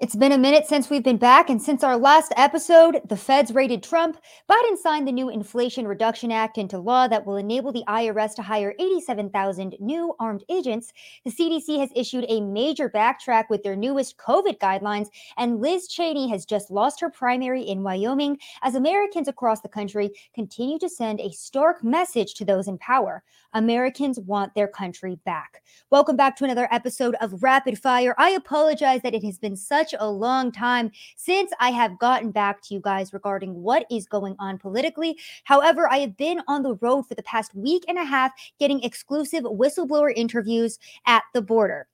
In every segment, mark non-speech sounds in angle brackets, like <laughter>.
It's been a minute since we've been back, and since our last episode, the feds raided Trump. Biden signed the new Inflation Reduction Act into law that will enable the IRS to hire 87,000 new armed agents. The CDC has issued a major backtrack with their newest COVID guidelines, and Liz Cheney has just lost her primary in Wyoming as Americans across the country continue to send a stark message to those in power. Americans want their country back. Welcome back to another episode of Rapid Fire. I apologize that it has been such such a long time since I have gotten back to you guys regarding what is going on politically. However, I have been on the road for the past week and a half getting exclusive whistleblower interviews at the border.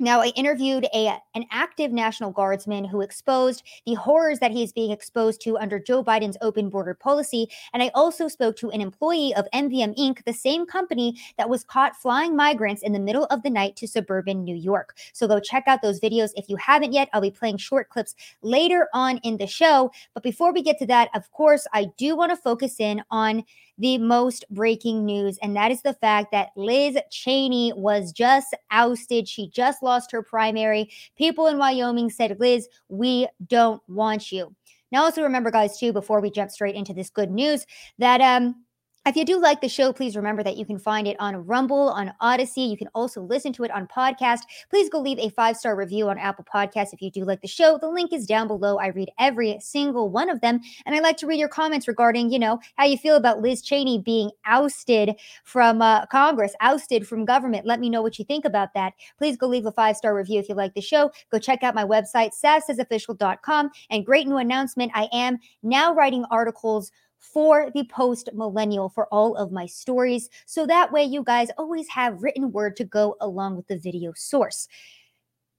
Now, I interviewed a an active National Guardsman who exposed the horrors that he is being exposed to under Joe Biden's open border policy. And I also spoke to an employee of MVM Inc., the same company that was caught flying migrants in the middle of the night to suburban New York. So go check out those videos if you haven't yet. I'll be playing short clips later on in the show. But before we get to that, of course, I do want to focus in on the most breaking news, and that is the fact that Liz Cheney was just ousted. She just lost her primary. People in Wyoming said, Liz, we don't want you. Now, also remember, guys, too, before we jump straight into this good news, that um, if you do like the show, please remember that you can find it on Rumble, on Odysee. You can also listen to it on podcast. Please go leave a five star review on Apple Podcasts if you do like the show. The link is down below. I read every single one of them. And I like to read your comments regarding, you know, how you feel about Liz Cheney being ousted from uh, Congress, ousted from government. Let me know what you think about that. Please go leave a five star review if you like the show. Go check out my website, savsaysofficial.com. And great new announcement I am now writing articles for the post millennial for all of my stories. So that way, you guys always have written word to go along with the video source.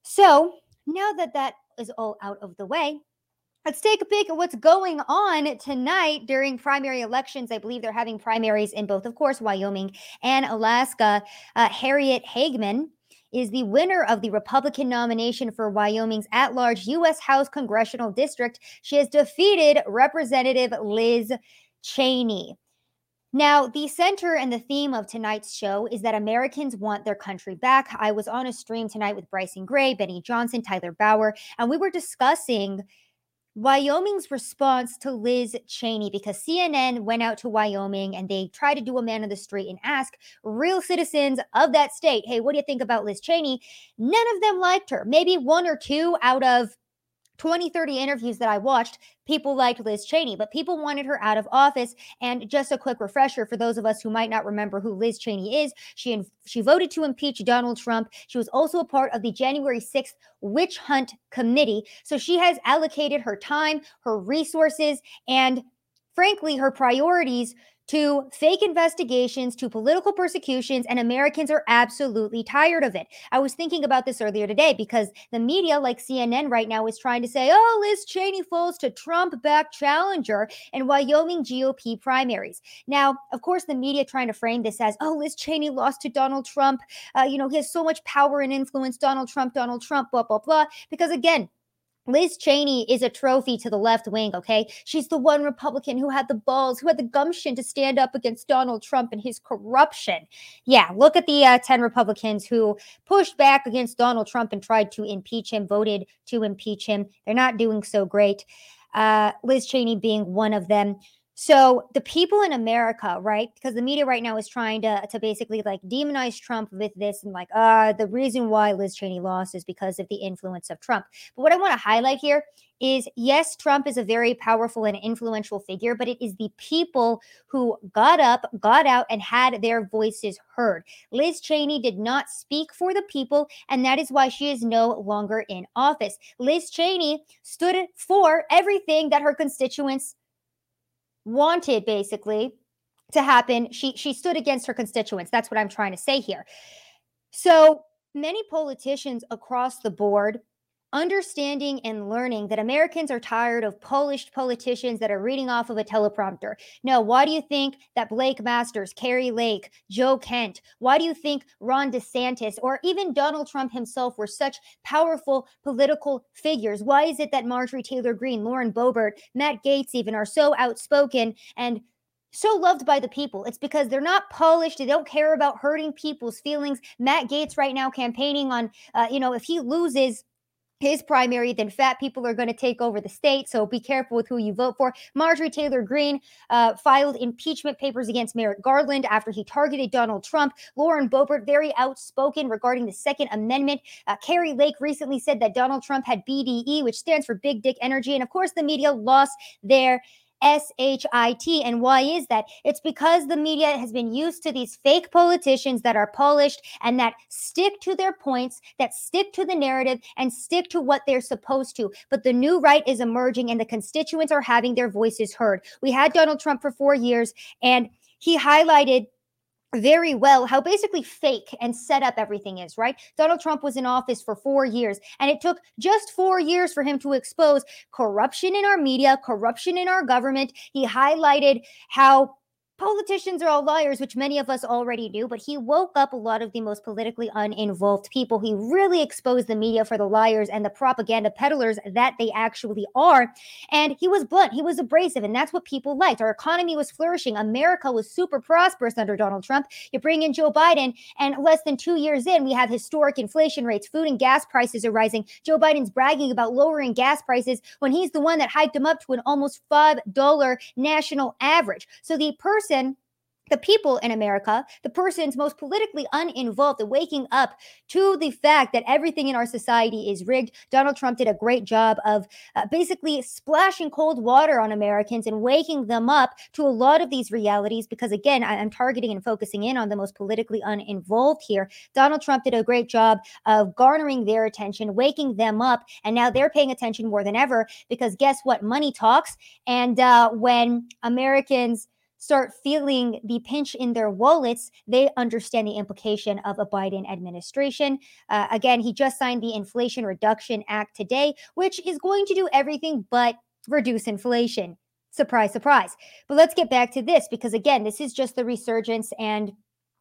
So now that that is all out of the way, Let's take a peek at what's going on tonight during primary elections. I believe they're having primaries in both, of course, Wyoming and Alaska. Uh, Harriet Hageman is the winner of the Republican nomination for Wyoming's at large U.S. House Congressional District. She has defeated Representative Liz Cheney. Now, the center and the theme of tonight's show is that Americans want their country back. I was on a stream tonight with Bryson Gray, Benny Johnson, Tyler Bowyer, and we were discussing Wyoming's response to Liz Cheney because CNN went out to Wyoming and they tried to do a man on the street and ask real citizens of that state, hey, what do you think about Liz Cheney? None of them liked her. Maybe one or two out of 20, 30 interviews that I watched, people liked Liz Cheney, but people wanted her out of office. And just a quick refresher for those of us who might not remember who Liz Cheney is, she she voted to impeach Donald Trump. She was also a part of the January 6th witch hunt committee. So she has allocated her time, her resources, and frankly, her priorities to fake investigations, to political persecutions, and Americans are absolutely tired of it. I was thinking about this earlier today because the media, like CNN right now, is trying to say, oh, Liz Cheney falls to Trump back challenger in Wyoming GOP primaries. Now, of course, the media trying to frame this as, oh, Liz Cheney lost to Donald Trump. Uh, you know, he has so much power and influence, Donald Trump, Donald Trump, blah, blah, blah. Because again, Liz Cheney is a trophy to the left wing, okay? She's the one Republican who had the balls, who had the gumption to stand up against Donald Trump and his corruption. Yeah, look at the uh, 10 Republicans who pushed back against Donald Trump and tried to impeach him, voted to impeach him. They're not doing so great. Uh, Liz Cheney being one of them. So the people in America, right? Because the media right now is trying to to basically like demonize Trump with this and like, uh, the reason why Liz Cheney lost is because of the influence of Trump. But what I want to highlight here is yes, Trump is a very powerful and influential figure, but it is the people who got up, got out, and had their voices heard. Liz Cheney did not speak for the people, and that is why she is no longer in office. Liz Cheney stood for everything that her constituents wanted basically to happen. She she stood against her constituents. That's what I'm trying to say here. So many politicians across the board understanding and learning that Americans are tired of polished politicians that are reading off of a teleprompter. No, why do you think that Blake Masters, Kari Lake, Joe Kent, why do you think Ron DeSantis or even Donald Trump himself were such powerful political figures? Why is it that Marjorie Taylor Greene, Lauren Boebert, Matt Gaetz even are so outspoken and so loved by the people. It's because they're not polished. They don't care about hurting people's feelings. Matt Gaetz right now campaigning on, uh, you know, if he loses his primary, then fat people are going to take over the state. So be careful with who you vote for. Marjorie Taylor Greene uh, filed impeachment papers against Merrick Garland after he targeted Donald Trump. Lauren Boebert, very outspoken regarding the Second Amendment. Uh, Kari Lake recently said that Donald Trump had BDE, which stands for Big Dick Energy. And of course, the media lost their S H I T. And why is that? It's because the media has been used to these fake politicians that are polished and that stick to their points, that stick to the narrative and stick to what they're supposed to. But the new right is emerging and the constituents are having their voices heard. We had Donald Trump for four years and he highlighted very well how basically fake and set up everything is, right? Donald Trump was in office for four years, and it took just four years for him to expose corruption in our media, corruption in our government. He highlighted how politicians are all liars, which many of us already knew, but he woke up a lot of the most politically uninvolved people. He really exposed the media for the liars and the propaganda peddlers that they actually are. And he was blunt, he was abrasive, and that's what people liked. Our economy was flourishing. America was super prosperous under Donald Trump. You bring in Joe Biden, and less than two years in, we have historic inflation rates. Food and gas prices are rising. Joe Biden's bragging about lowering gas prices when he's the one that hiked them up to an almost $5 national average. So the person person the people in America, the persons most politically uninvolved, waking up to the fact that everything in our society is rigged. Donald Trump did a great job of uh, basically splashing cold water on Americans and waking them up to a lot of these realities. Because again, I- I'm targeting and focusing in on the most politically uninvolved here. Donald Trump did a great job of garnering their attention, waking them up, and now they're paying attention more than ever because guess what? Money talks. And uh, when Americans start feeling the pinch in their wallets, they understand the implication of a Biden administration. Uh, again, he just signed the Inflation Reduction Act today, which is going to do everything but reduce inflation. Surprise, surprise. But let's get back to this because, again, this is just the resurgence and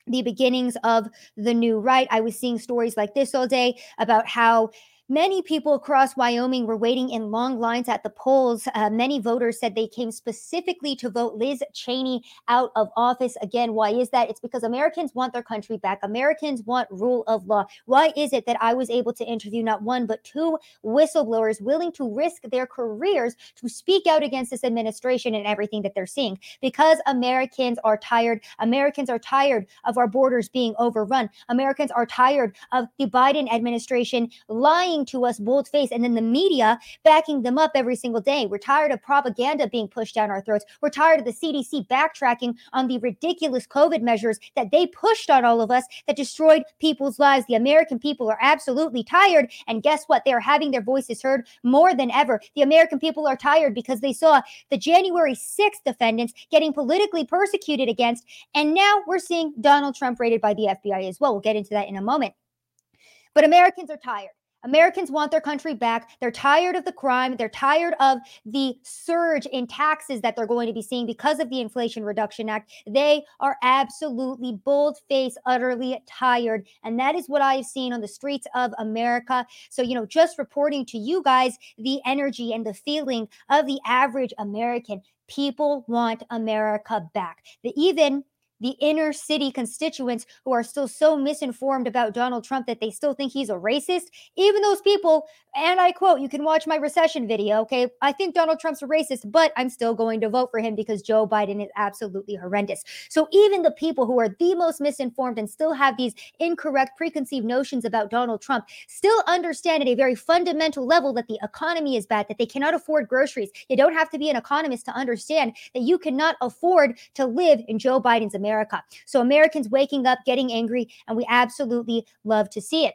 the beginnings of the new right. I was seeing stories like this all day about how Many people across Wyoming were waiting in long lines at the polls. Uh, many voters said they came specifically to vote Liz Cheney out of office. Again, why is that? It's because Americans want their country back. Americans want rule of law. Why is it that I was able to interview not one, but two whistleblowers willing to risk their careers to speak out against this administration and everything that they're seeing? Because Americans are tired. Americans are tired of our borders being overrun. Americans are tired of the Biden administration lying lying to us bold face and then the media backing them up every single day. We're tired of propaganda being pushed down our throats. We're tired of the CDC backtracking on the ridiculous COVID measures that they pushed on all of us that destroyed people's lives. The American people are absolutely tired. And guess what? They're having their voices heard more than ever. The American people are tired because they saw the January 6th defendants getting politically persecuted against. And now we're seeing Donald Trump raided by the FBI as well. We'll get into that in a moment. But Americans are tired. Americans want their country back. They're tired of the crime. They're tired of the surge in taxes that they're going to be seeing because of the Inflation Reduction Act. They are absolutely bold faced, utterly tired. And that is what I've seen on the streets of America. So, you know, just reporting to you guys the energy and the feeling of the average American. People want America back. The, even the inner city constituents who are still so misinformed about Donald Trump that they still think he's a racist. Even those people, and I quote, you can watch my recession video, okay? I think Donald Trump's a racist, but I'm still going to vote for him because Joe Biden is absolutely horrendous. So even the people who are the most misinformed and still have these incorrect preconceived notions about Donald Trump still understand at a very fundamental level that the economy is bad, that they cannot afford groceries. You don't have to be an economist to understand that you cannot afford to live in Joe Biden's America. America. So Americans waking up, getting angry, and we absolutely love to see it.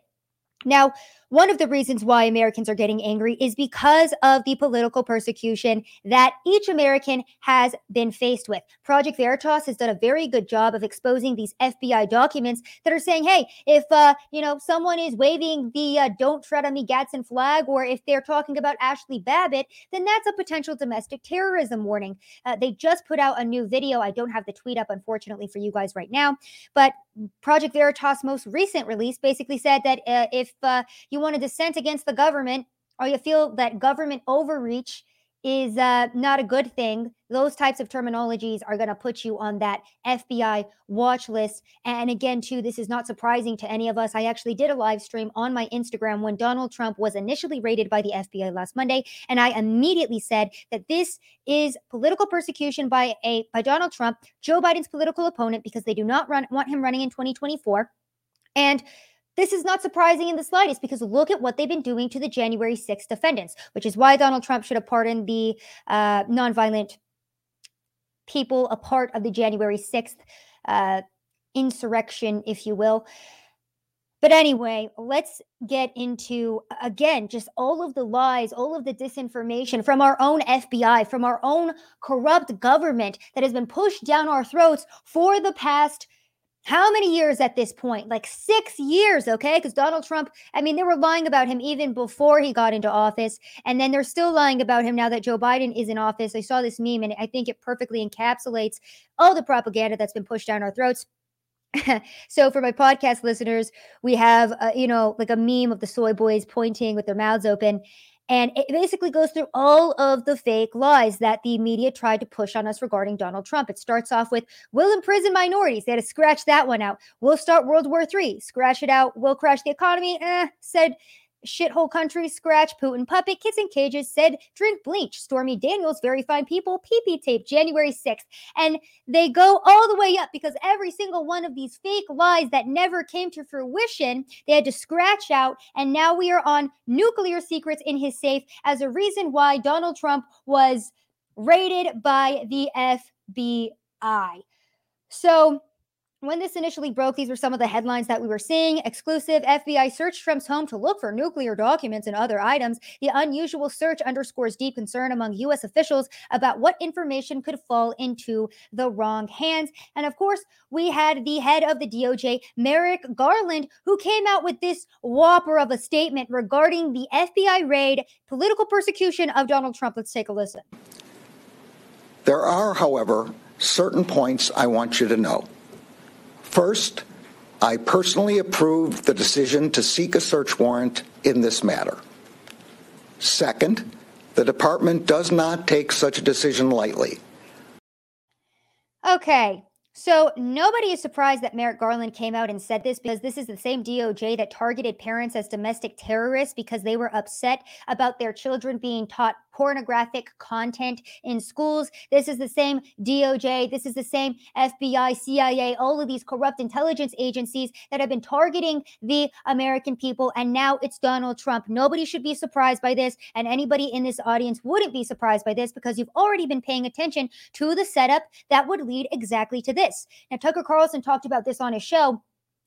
Now, one of the reasons why Americans are getting angry is because of the political persecution that each American has been faced with. Project Veritas has done a very good job of exposing these FBI documents that are saying, hey, if uh, you know someone is waving the uh, "Don't Tread on Me" Gadsden flag, or if they're talking about Ashli Babbitt, then that's a potential domestic terrorism warning. Uh, they just put out a new video. I don't have the tweet up, unfortunately, for you guys right now, but Project Veritas' most recent release basically said that uh, uh, you want to dissent against the government or you feel that government overreach is uh, not a good thing. Those types of terminologies are going to put you on that FBI watch list. And again, too, this is not surprising to any of us. I actually did a live stream on my Instagram when Donald Trump was initially raided by the FBI last Monday, and I immediately said that this is political persecution by a by Donald Trump, Joe Biden's political opponent, because they do not run, want him running in 2024. And this is not surprising in the slightest because look at what they've been doing to the January 6th defendants, which is why Donald Trump should have pardoned the uh, nonviolent people, a part of the January 6th uh, insurrection, if you will. But anyway, let's get into again just all of the lies, all of the disinformation from our own FBI, from our own corrupt government that has been pushed down our throats for the past how many years at this point? Like six years, okay? Because Donald Trump, I mean, they were lying about him even before he got into office. And then they're still lying about him now that Joe Biden is in office. I saw this meme and I think it perfectly encapsulates all the propaganda that's been pushed down our throats. <laughs> so for my podcast listeners, we have, uh, you know, like a meme of the soy boys pointing with their mouths open. And it basically goes through all of the fake lies that the media tried to push on us regarding Donald Trump. It starts off with, we'll imprison minorities. They had to scratch that one out. We'll start World War III. Scratch it out. We'll crash the economy. Eh, said shithole country, scratch, Putin, puppet, kids in cages, said, drink bleach, Stormy Daniels, very fine people, PP tape, January 6th. And they go all the way up because every single one of these fake lies that never came to fruition, they had to scratch out. And now we are on nuclear secrets in his safe as a reason why Donald Trump was raided by the FBI. So, when this initially broke, these were some of the headlines that we were seeing. Exclusive FBI search Trump's home to look for nuclear documents and other items. The unusual search underscores deep concern among U.S. officials about what information could fall into the wrong hands. And of course, we had the head of the DOJ, Merrick Garland, who came out with this whopper of a statement regarding the FBI raid, political persecution of Donald Trump. Let's take a listen. There are, however, certain points I want you to know. First, I personally approve the decision to seek a search warrant in this matter. Second, the department does not take such a decision lightly. Okay, so nobody is surprised that Merrick Garland came out and said this because this is the same DOJ that targeted parents as domestic terrorists because they were upset about their children being taught pornographic content in schools. This is the same DOJ, this is the same FBI, CIA, all of these corrupt intelligence agencies that have been targeting the American people. And now it's Donald Trump. Nobody should be surprised by this. And anybody in this audience wouldn't be surprised by this because you've already been paying attention to the setup that would lead exactly to this. Now, Tucker Carlson talked about this on his show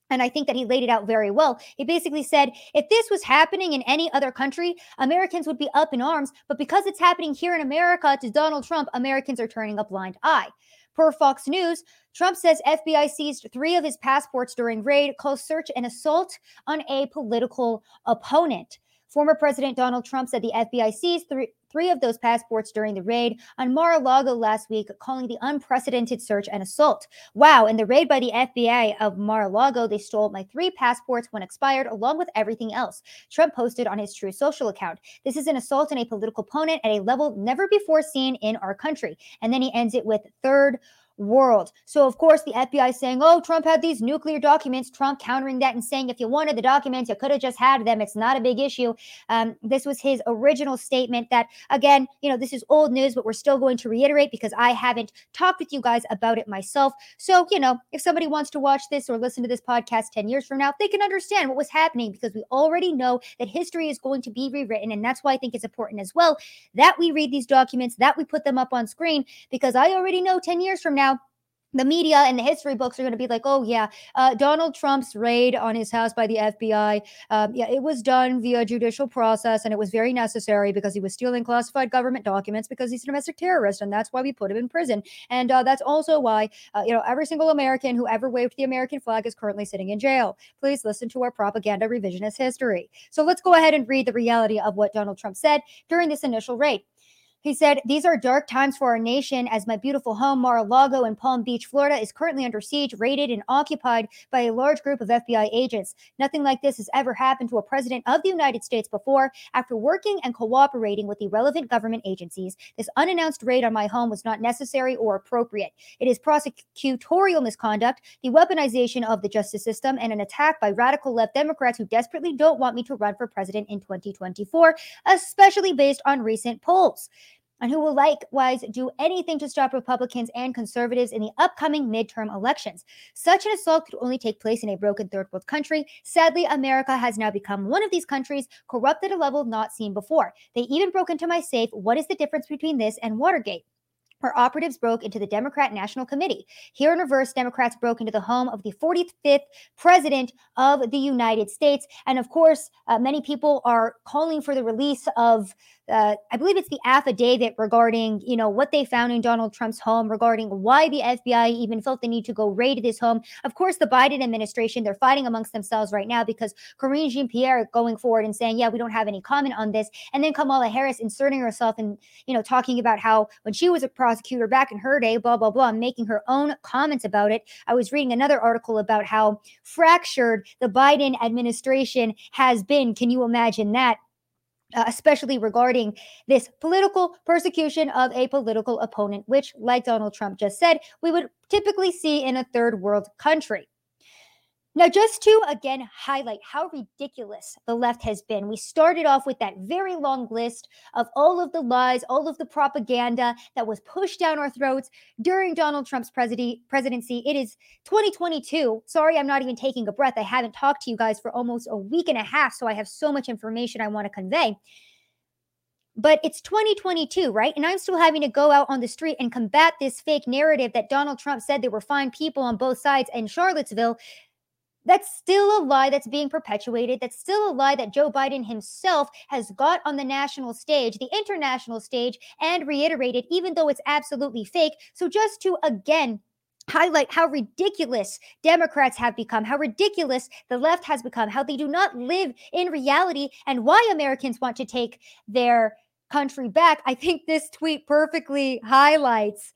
and I think that he laid it out very well. He basically said if this was happening in any other country, Americans would be up in arms. But because it's happening here in America to Donald Trump, Americans are turning a blind eye. Per Fox News, Trump says FBI seized three of his passports during raid, calls search and assault on a political opponent. Former President Donald Trump said the FBI seized three, three of those passports during the raid on Mar a Lago last week, calling the unprecedented search an assault. Wow. In the raid by the FBI of Mar a Lago, they stole my three passports when expired, along with everything else. Trump posted on his Truth Social account. This is an assault on a political opponent at a level never before seen in our country. And then he ends it with third world. So, of course, the FBI saying, oh, Trump had these nuclear documents. Trump countering that and saying, if you wanted the documents, you could have just had them. It's not a big issue. Um, this was his original statement that, again, you know, this is old news, but we're still going to reiterate because I haven't talked with you guys about it myself. So, you know, if somebody wants to watch this or listen to this podcast 10 years from now, they can understand what was happening because we already know that history is going to be rewritten. And that's why I think it's important as well that we read these documents, that we put them up on screen, because I already know 10 years from now the media and the history books are going to be like, oh, yeah, uh, Donald Trump's raid on his house by the FBI. Um, yeah, it was done via judicial process and it was very necessary because he was stealing classified government documents because he's a domestic terrorist. And that's why we put him in prison. And uh, that's also why, uh, you know, every single American who ever waved the American flag is currently sitting in jail. Please listen to our propaganda revisionist history. So let's go ahead and read the reality of what Donald Trump said during this initial raid. He said, These are dark times for our nation as my beautiful home, Mar a Lago in Palm Beach, Florida, is currently under siege, raided, and occupied by a large group of FBI agents. Nothing like this has ever happened to a president of the United States before. After working and cooperating with the relevant government agencies, this unannounced raid on my home was not necessary or appropriate. It is prosecutorial misconduct, the weaponization of the justice system, and an attack by radical left Democrats who desperately don't want me to run for president in 2024, especially based on recent polls and who will likewise do anything to stop Republicans and conservatives in the upcoming midterm elections. Such an assault could only take place in a broken third world country. Sadly, America has now become one of these countries, corrupt at a level not seen before. They even broke into my safe. What is the difference between this and Watergate? where operatives broke into the Democrat National Committee. Here in reverse, Democrats broke into the home of the 45th President of the United States. And of course, uh, many people are calling for the release of uh, I believe it's the affidavit regarding, you know, what they found in Donald Trump's home, regarding why the FBI even felt the need to go raid this home. Of course, the Biden administration, they're fighting amongst themselves right now because Karine Jean-Pierre going forward and saying, yeah, we don't have any comment on this. And then Kamala Harris inserting herself and, you know, talking about how when she was a prosecutor back in her day, blah, blah, blah, making her own comments about it. I was reading another article about how fractured the Biden administration has been. Can you imagine that? Uh, especially regarding this political persecution of a political opponent, which, like Donald Trump just said, we would typically see in a third world country. Now, just to again highlight how ridiculous the left has been, we started off with that very long list of all of the lies, all of the propaganda that was pushed down our throats during Donald Trump's presidency. It is 2022. Sorry, I'm not even taking a breath. I haven't talked to you guys for almost a week and a half, so I have so much information I want to convey but it's 2022, right? And I'm still having to go out on the street and combat this fake narrative that Donald Trump said there were fine people on both sides in Charlottesville that's still a lie that's being perpetuated. That's still a lie that Joe Biden himself has got on the national stage, the international stage, and reiterated, even though it's absolutely fake. So, just to again highlight how ridiculous Democrats have become, how ridiculous the left has become, how they do not live in reality, and why Americans want to take their country back, I think this tweet perfectly highlights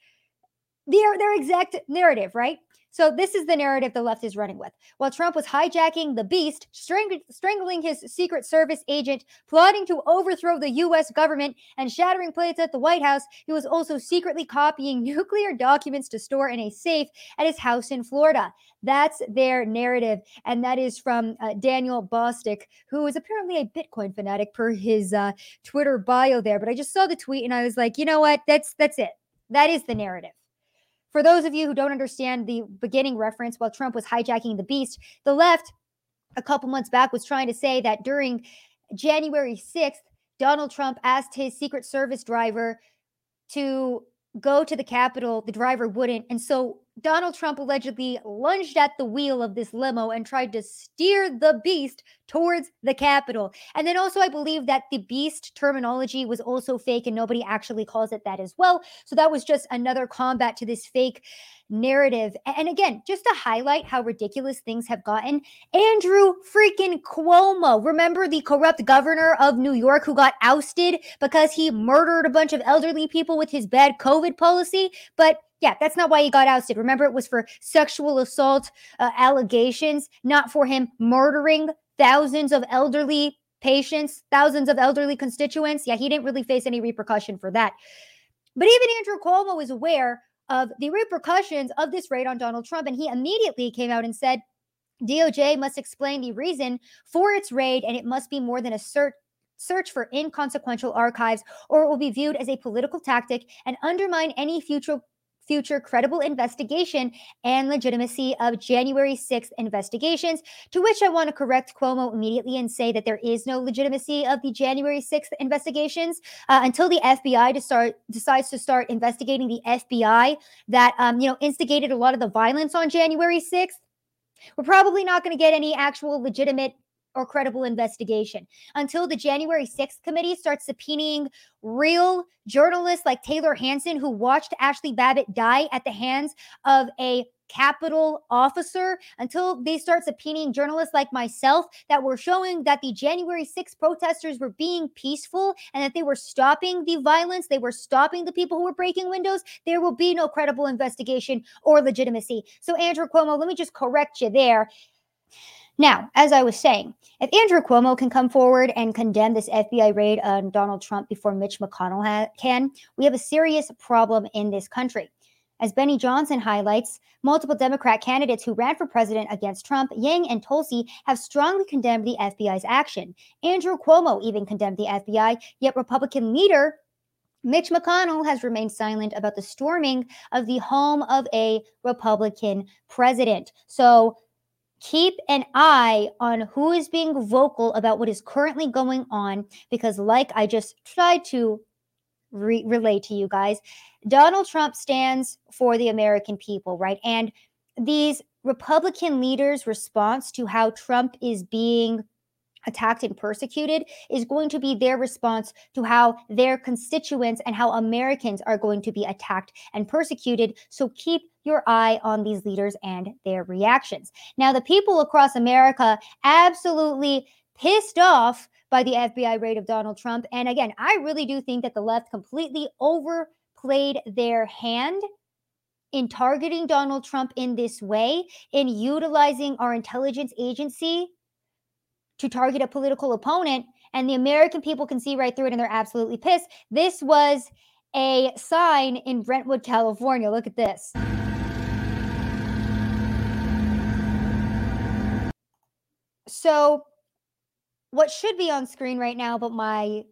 their, their exact narrative, right? So this is the narrative the left is running with. While Trump was hijacking the beast, strang- strangling his Secret Service agent, plotting to overthrow the U.S. government, and shattering plates at the White House, he was also secretly copying <laughs> nuclear documents to store in a safe at his house in Florida. That's their narrative, and that is from uh, Daniel Bostic, who is apparently a Bitcoin fanatic per his uh, Twitter bio there. But I just saw the tweet and I was like, you know what? That's that's it. That is the narrative. For those of you who don't understand the beginning reference, while Trump was hijacking the beast, the left a couple months back was trying to say that during January 6th, Donald Trump asked his Secret Service driver to go to the Capitol. The driver wouldn't. And so Donald Trump allegedly lunged at the wheel of this limo and tried to steer the beast towards the Capitol. And then also, I believe that the beast terminology was also fake and nobody actually calls it that as well. So that was just another combat to this fake narrative. And again, just to highlight how ridiculous things have gotten, Andrew freaking Cuomo, remember the corrupt governor of New York who got ousted because he murdered a bunch of elderly people with his bad COVID policy? But yeah, that's not why he got ousted. Remember, it was for sexual assault uh, allegations, not for him murdering thousands of elderly patients, thousands of elderly constituents. Yeah, he didn't really face any repercussion for that. But even Andrew Cuomo was aware of the repercussions of this raid on Donald Trump, and he immediately came out and said, DOJ must explain the reason for its raid, and it must be more than a search search for inconsequential archives, or it will be viewed as a political tactic and undermine any future future credible investigation and legitimacy of January 6th investigations. To which I want to correct Cuomo immediately and say that there is no legitimacy of the January 6th investigations uh, until the FBI to start decides to start investigating the FBI that um, you know instigated a lot of the violence on January 6th. We're probably not going to get any actual legitimate or credible investigation until the January 6th committee starts subpoenaing real journalists like Tayler Hansen, who watched Ashli Babbitt die at the hands of a Capitol officer until they start subpoenaing journalists like myself that were showing that the January 6th protesters were being peaceful and that they were stopping the violence, they were stopping the people who were breaking windows, there will be no credible investigation or legitimacy. So, Andrew Cuomo, let me just correct you there. Now, as I was saying, if Andrew Cuomo can come forward and condemn this FBI raid on Donald Trump before Mitch McConnell ha- can, we have a serious problem in this country. As Benny Johnson highlights, multiple Democrat candidates who ran for president against Trump, Yang and Tulsi, have strongly condemned the FBI's action. Andrew Cuomo even condemned the FBI, yet Republican leader Mitch McConnell has remained silent about the storming of the home of a Republican president. So keep an eye on who is being vocal about what is currently going on because like i just tried to re- relay to you guys donald trump stands for the american people right? And these republican leaders response to how trump is being attacked and persecuted is going to be their response to how their constituents and how Americans are going to be attacked and persecuted. So keep your eye on these leaders and their reactions. Now, the people across America absolutely pissed off by the FBI raid of Donald Trump. And again, I really do think that the left completely overplayed their hand in targeting Donald Trump in this way, in utilizing our intelligence agency to target a political opponent. And the American people can see right through it and they're absolutely pissed. This was a sign in Brentwood, California. Look at this. So, what should be on screen right now, but my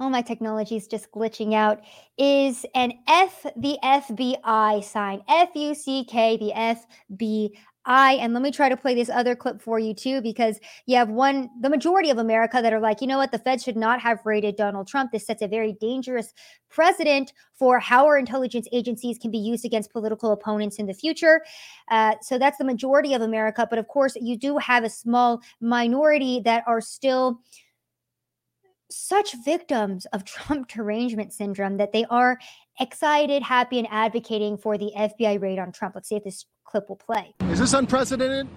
oh my technology is just glitching out, is an F the FBI sign. F U C K the I and let me try to play this other clip for you too, because you have one, the majority of America that are like, you know what, the Fed should not have raided Donald Trump. This sets a very dangerous precedent for how our intelligence agencies can be used against political opponents in the future. Uh, so that's the majority of America. But of course, you do have a small minority that are still such victims of <laughs> Trump derangement syndrome that they are excited, happy, and advocating for the FBI raid on Trump. Let's see if this clip will play. Is this unprecedented?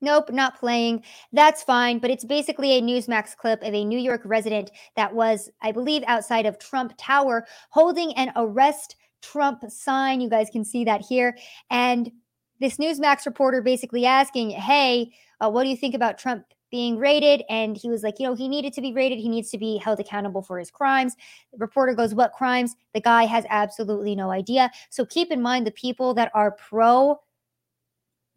Nope, not playing. That's fine. But it's basically a Newsmax clip of a New York resident that was, I believe, outside of Trump Tower holding an arrest Trump sign. You guys can see that here. And this Newsmax reporter basically asking, hey, uh, what do you think about Trump being raided. And he was like, you know, he needed to be raided. He needs to be held accountable for his crimes. The reporter goes, What crimes? The guy has absolutely no idea. So keep in mind the people that are pro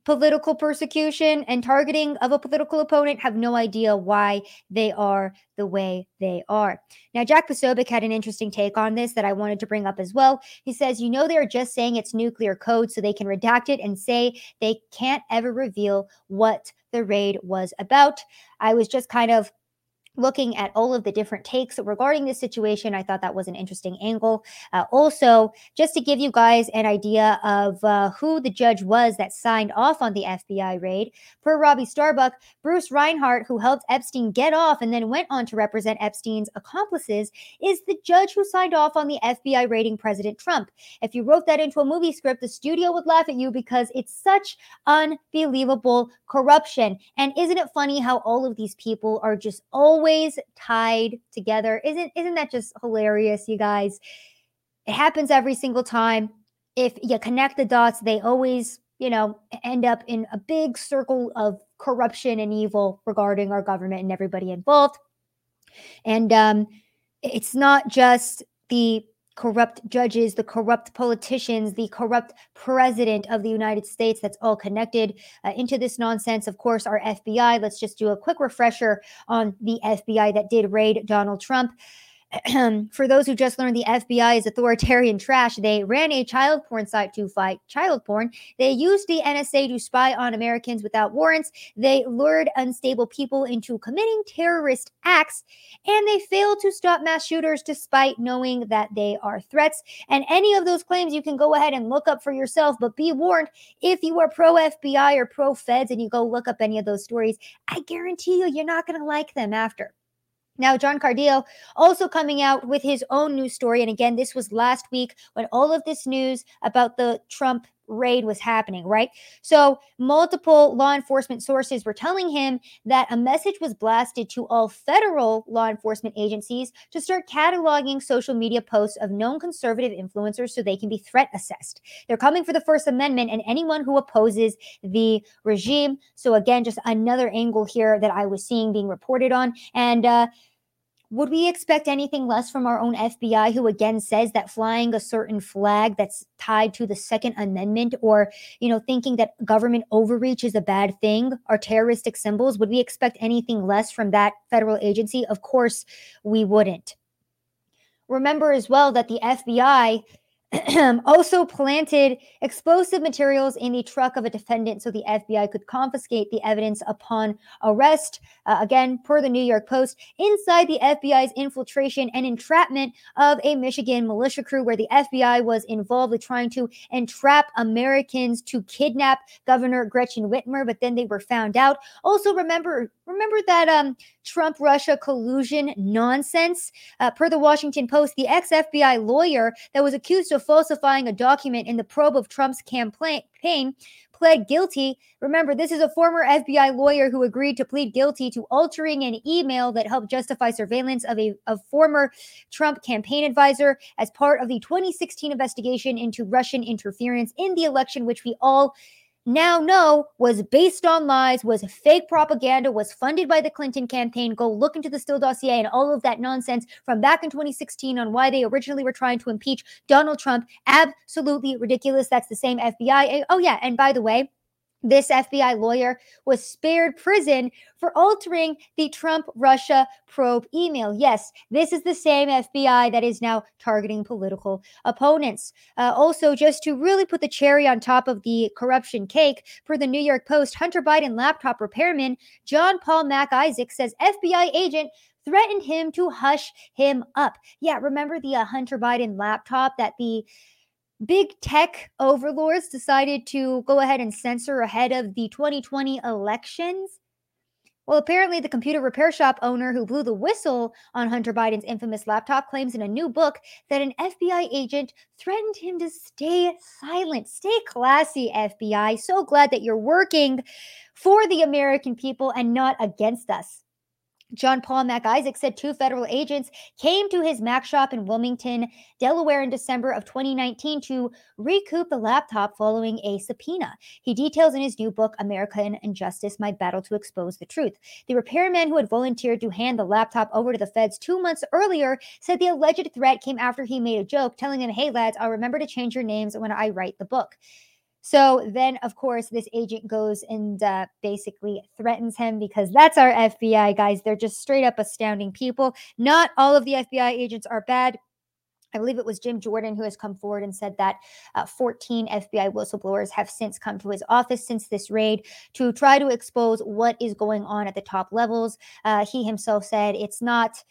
political persecution and targeting of a political opponent have no idea why they are the way they are. Now, Jack Posobiec had an interesting take on this that I wanted to bring up as well. He says, You know, they're just saying it's nuclear code so they can redact it and say they can't ever reveal what the raid was about. I was just kind of looking at all of the different takes regarding this situation. I thought that was an interesting angle. Uh, also, just to give you guys an idea of uh, who the judge was that signed off on the FBI raid, per Robby Starbuck, Bruce Reinhart, who helped Epstein get off and then went on to represent Epstein's accomplices, is the judge who signed off on the FBI raiding President Trump. If you wrote that into a movie script, the studio would laugh at you because it's such unbelievable corruption. And isn't it funny how all of these people are just always always tied together. Isn't isn't that just hilarious, you guys? It happens every single time. If you connect the dots, they always, you know, end up in a big circle of corruption and evil regarding our government and everybody involved. And um, it's not just the corrupt judges, the corrupt politicians, the corrupt president of the United States. That's all connected uh, into this nonsense. Of course, our FBI. Let's just do a quick refresher on the FBI that did raid Donald Trump. <clears throat> for those who just learned the FBI is authoritarian trash, they ran a child porn site to fight child porn. They used the NSA to spy on Americans without warrants. They lured unstable people into committing terrorist acts. And they failed to stop mass shooters despite knowing that they are threats. And any of those claims you can go ahead and look up for yourself. But be warned if you are pro FBI or pro feds and you go look up any of those stories, I guarantee you, you're not going to like them after. Now, John Cardillo also coming out with his own news story. And again, this was last week when all of this news about the Trump raid was happening, right? So, multiple law enforcement sources were telling him that a message was blasted to all federal law enforcement agencies to start cataloging social media posts of known conservative influencers so they can be threat assessed. They're coming for the First Amendment and anyone who opposes the regime. So, again, just another angle here that I was seeing being reported on. And, uh, would we expect anything less from our own FBI, who again says that flying a certain flag that's tied to the Second Amendment or, you know, thinking that government overreach is a bad thing are terroristic symbols? Would we expect anything less from that federal agency? Of course, we wouldn't. Remember as well that the FBI <clears throat> also planted explosive materials in the truck of a defendant so the FBI could confiscate the evidence upon arrest. Uh, again, per the New York Post, inside the FBI's infiltration and entrapment of a Michigan militia crew, where the FBI was involved with trying to entrap Americans to kidnap Governor Gretchen Whitmer, but then they were found out. Also, remember Remember that um, Trump Russia collusion nonsense? Uh, per the Washington Post, the ex FBI lawyer that was accused of falsifying a document in the probe of Trump's campaign pled guilty. Remember, this is a former FBI lawyer who agreed to plead guilty to altering an email that helped justify surveillance of a of former Trump campaign advisor as part of the 2016 investigation into Russian interference in the election, which we all now know was based on lies, was fake propaganda, was funded by the Clinton campaign. Go look into the Steele dossier and all of that nonsense from back in 2016 on why they originally were trying to impeach Donald Trump. Absolutely ridiculous. That's the same FBI. Oh, yeah. And by the way, this FBI lawyer was spared prison for altering the Trump Russia probe email. Yes, this is the same FBI that is now targeting political opponents. Uh, also, just to really put the cherry on top of the corruption cake, for the New York Post, Hunter Biden laptop repairman John Paul Mac Isaac says FBI agent threatened him to hush him up. Yeah, remember the uh, Hunter Biden laptop that the big tech overlords decided to go ahead and censor ahead of the 2020 elections. Well, apparently, the computer repair shop owner who blew the whistle on Hunter Biden's infamous laptop claims in a new book that an FBI agent threatened him to stay silent. Stay classy, FBI. So glad that you're working for the American people and not against us. John Paul Mac Isaac said two federal agents came to his Mac shop in Wilmington, Delaware in December of 2019 to recoup the laptop following a subpoena. He details in his new book, American Injustice My Battle to Expose the Truth. The repairman who had volunteered to hand the laptop over to the feds two months earlier said the alleged threat came after he made a joke, telling him, Hey, lads, I'll remember to change your names when I write the book. So then, of course, this agent goes and uh, basically threatens him because that's our FBI guys. They're just straight up astounding people. Not all of the FBI agents are bad. I believe it was Jim Jordan who has come forward and said that uh, 14 FBI whistleblowers have since come to his office since this raid to try to expose what is going on at the top levels. Uh, he himself said it's not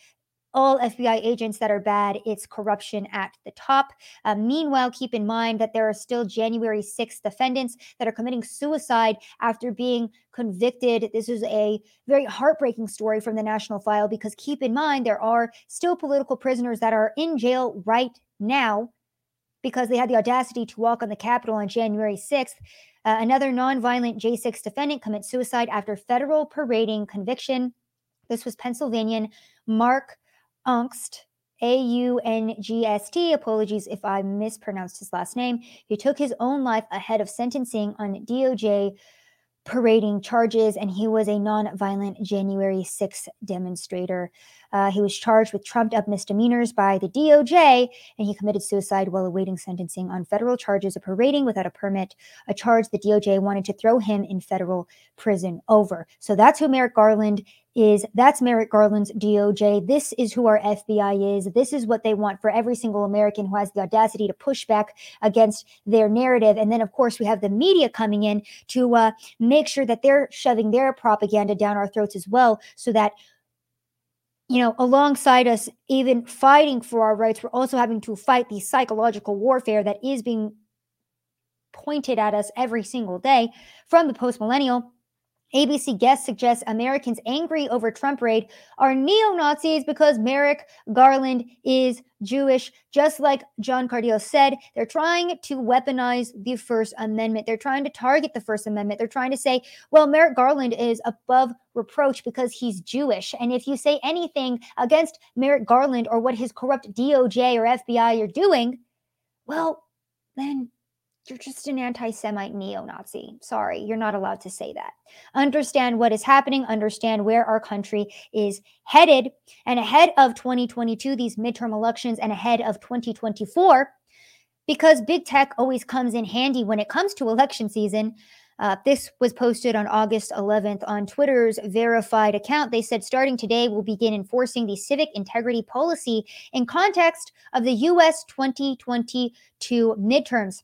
all FBI agents that are bad, it's corruption at the top. Uh, meanwhile, keep in mind that there are still January 6th defendants that are committing suicide after being convicted. This is a very heartbreaking story from the National File because keep in mind there are still political prisoners that are in jail right now because they had the audacity to walk on the Capitol on January 6th. Uh, another nonviolent J6 defendant commits suicide after federal parading conviction. This was Pennsylvanian Mark Aungst, A U N G S T. Apologies if I mispronounced his last name. He took his own life ahead of sentencing on DOJ parading charges, and he was a non-violent January 6th demonstrator. Uh, he was charged with trumped up misdemeanors by the DOJ, and he committed suicide while awaiting sentencing on federal charges of parading without a permit, a charge the DOJ wanted to throw him in federal prison over. So that's who Merrick Garland is that's Merrick Garland's DOJ. This is who our FBI is. This is what they want for every single American who has the audacity to push back against their narrative. And then, of course, we have the media coming in to uh, make sure that they're shoving their propaganda down our throats as well, so that you know, alongside us, even fighting for our rights, we're also having to fight the psychological warfare that is being pointed at us every single day from the post millennial ABC guest suggests Americans angry over Trump raid are neo Nazis because Merrick Garland is Jewish. Just like John Cardillo said, they're trying to weaponize the First Amendment. They're trying to target the First Amendment. They're trying to say, well, Merrick Garland is above reproach because he's Jewish. And if you say anything against Merrick Garland or what his corrupt DOJ or FBI are doing, well, then you're just an anti Semite neo Nazi. Sorry, you're not allowed to say that. Understand what is happening, understand where our country is headed. And ahead of 2022, these midterm elections, and ahead of 2024, because big tech always comes in handy when it comes to election season. Uh, this was posted on August 11th on Twitter's verified account. They said starting today, we'll begin enforcing the civic integrity policy in context of the US 2022 midterms.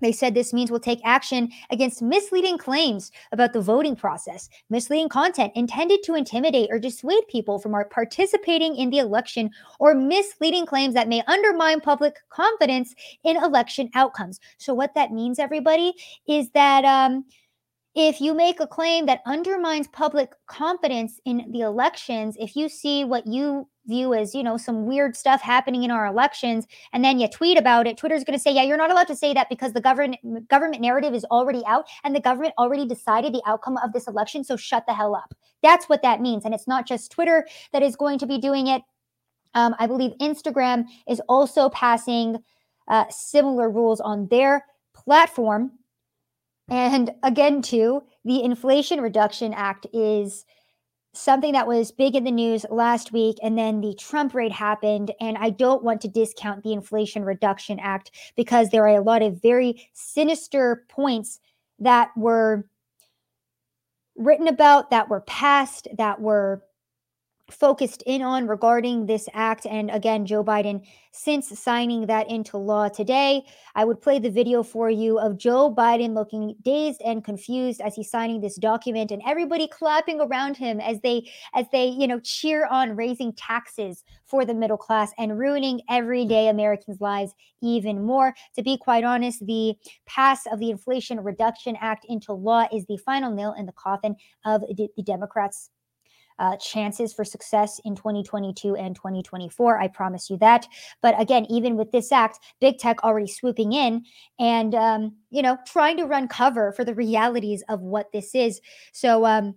They said this means we'll take action against misleading claims about the voting process, misleading content intended to intimidate or dissuade people from participating in the election, or misleading claims that may undermine public confidence in election outcomes. So, what that means, everybody, is that um, if you make a claim that undermines public confidence in the elections, if you see what you view as, you know, some weird stuff happening in our elections and then you tweet about it, Twitter's going to say, "Yeah, you're not allowed to say that because the government government narrative is already out and the government already decided the outcome of this election, so shut the hell up." That's what that means. And it's not just Twitter that is going to be doing it. Um, I believe Instagram is also passing uh, similar rules on their platform and again, too, the Inflation Reduction Act is something that was big in the news last week and then the Trump raid happened and I don't want to discount the Inflation Reduction Act because there are a lot of very sinister points that were written about that were passed that were focused in on regarding this act. And again, Joe Biden, since signing that into law today, I would play the video for you of Joe Biden looking dazed and confused as he's signing this document and everybody clapping around him as they as they, you know, cheer on raising taxes for the middle class and ruining everyday Americans' lives even more. To be quite honest, the pass of the Inflation Reduction Act into law is the final nail in the coffin of the, Democrats' uh, chances for success in 2022 and 2024. I promise you that. But again, even with this act, big tech already swooping in and, um, you know, trying to run cover for the realities of what this is. So, um,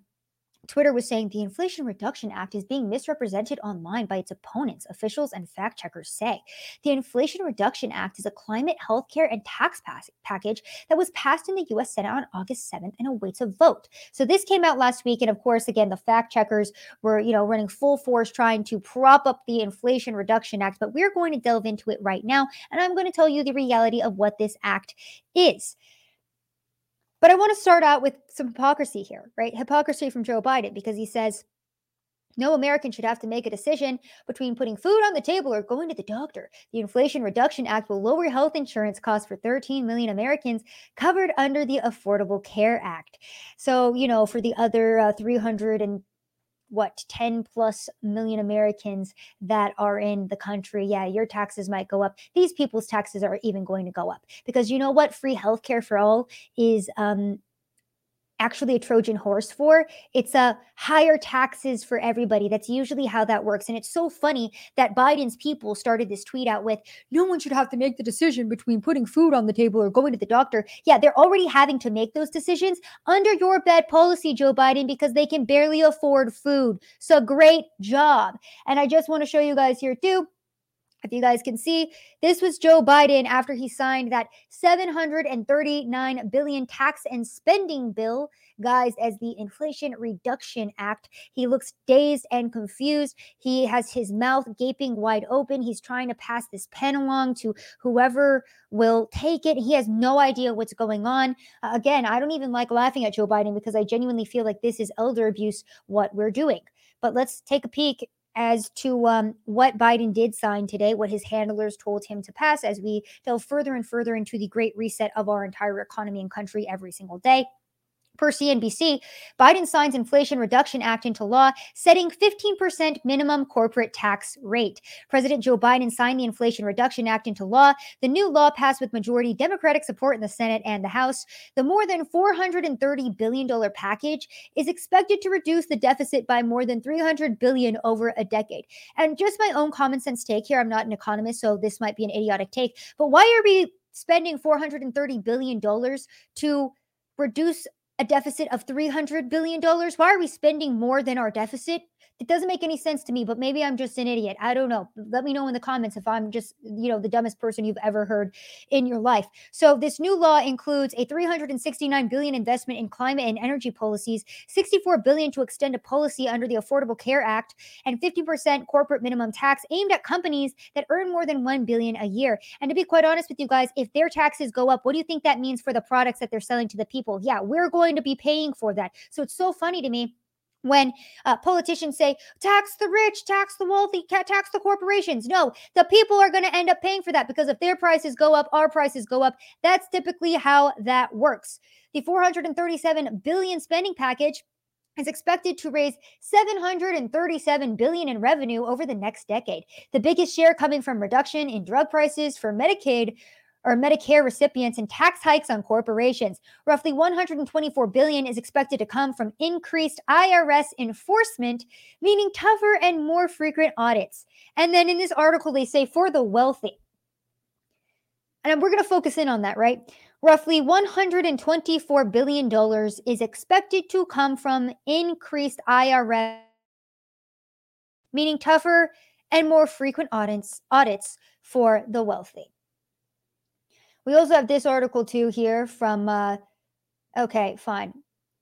Twitter was saying the Inflation Reduction Act is being misrepresented online by its opponents, officials, and fact checkers say. The Inflation Reduction Act is a climate, healthcare, and tax pass- package that was passed in the U.S. Senate on August 7th and awaits a vote. So this came out last week, and of course, again, the fact checkers were, you know, running full force trying to prop up the Inflation Reduction Act. But we're going to delve into it right now, and I'm going to tell you the reality of what this act is. But I want to start out with some hypocrisy here, right? Hypocrisy from Joe Biden because he says no American should have to make a decision between putting food on the table or going to the doctor. The Inflation Reduction Act will lower health insurance costs for 13 million Americans covered under the Affordable Care Act. So, you know, for the other uh, 300 and what 10 plus million Americans that are in the country, yeah, your taxes might go up. These people's taxes are even going to go up because you know what? Free healthcare for all is um, actually a Trojan horse for. It's a higher taxes for everybody. That's usually how that works. And it's so funny that Biden's people started this tweet out with no one should have to make the decision between putting food on the table or going to the doctor. Yeah, they're already having to make those decisions under your bad policy, Joe Biden, because they can barely afford food. So great job. And I just want to show you guys here too if you guys can see, this was Joe Biden after he signed that 739 billion tax and spending bill, guys, as the Inflation Reduction Act. He looks dazed and confused. He has his mouth gaping wide open. He's trying to pass this pen along to whoever will take it. He has no idea what's going on. Uh, again, I don't even like laughing at Joe Biden because I genuinely feel like this is elder abuse what we're doing. But let's take a peek as to um, what Biden did sign today, what his handlers told him to pass, as we delve further and further into the great reset of our entire economy and country every single day. Per CNBC, Biden signs Inflation Reduction Act into law, setting 15% minimum corporate tax rate. President Joe Biden signed the Inflation Reduction Act into law. The new law passed with majority Democratic support in the Senate and the House. The more than $430 billion package is expected to reduce the deficit by more than 300 billion over a decade. And just my own common sense take here, I'm not an economist, so this might be an idiotic take, but why are we spending $430 billion to reduce a deficit of $300 billion? Why are we spending more than our deficit? It doesn't make any sense to me, but maybe I'm just an idiot. I don't know. Let me know in the comments if I'm just, you know, the dumbest person you've ever heard in your life. So this new law includes a 369 billion investment in climate and energy policies, 64 billion to extend a policy under the Affordable Care Act, and 50% corporate minimum tax aimed at companies that earn more than 1 billion a year. And to be quite honest with you guys, if their taxes go up, what do you think that means for the products that they're selling to the people? Yeah, we're going to be paying for that. So it's so funny to me when uh, politicians say tax the rich tax the wealthy tax the corporations. No the people are going to end up paying for that because if their prices go up our prices go up. That's typically how that works. The 437 billion spending package is expected to raise 737 billion in revenue over the next decade. The biggest share coming from reduction in drug prices for medicaid or Medicare recipients and tax hikes on corporations. Roughly 124 billion is expected to come from increased IRS enforcement, meaning tougher and more frequent audits. And then in this article they say for the wealthy. And we're going to focus in on that, right? Roughly $124 billion is expected to come from increased IRS, meaning tougher and more frequent audits, audits for the wealthy. We also have this article too here from, uh, okay, fine.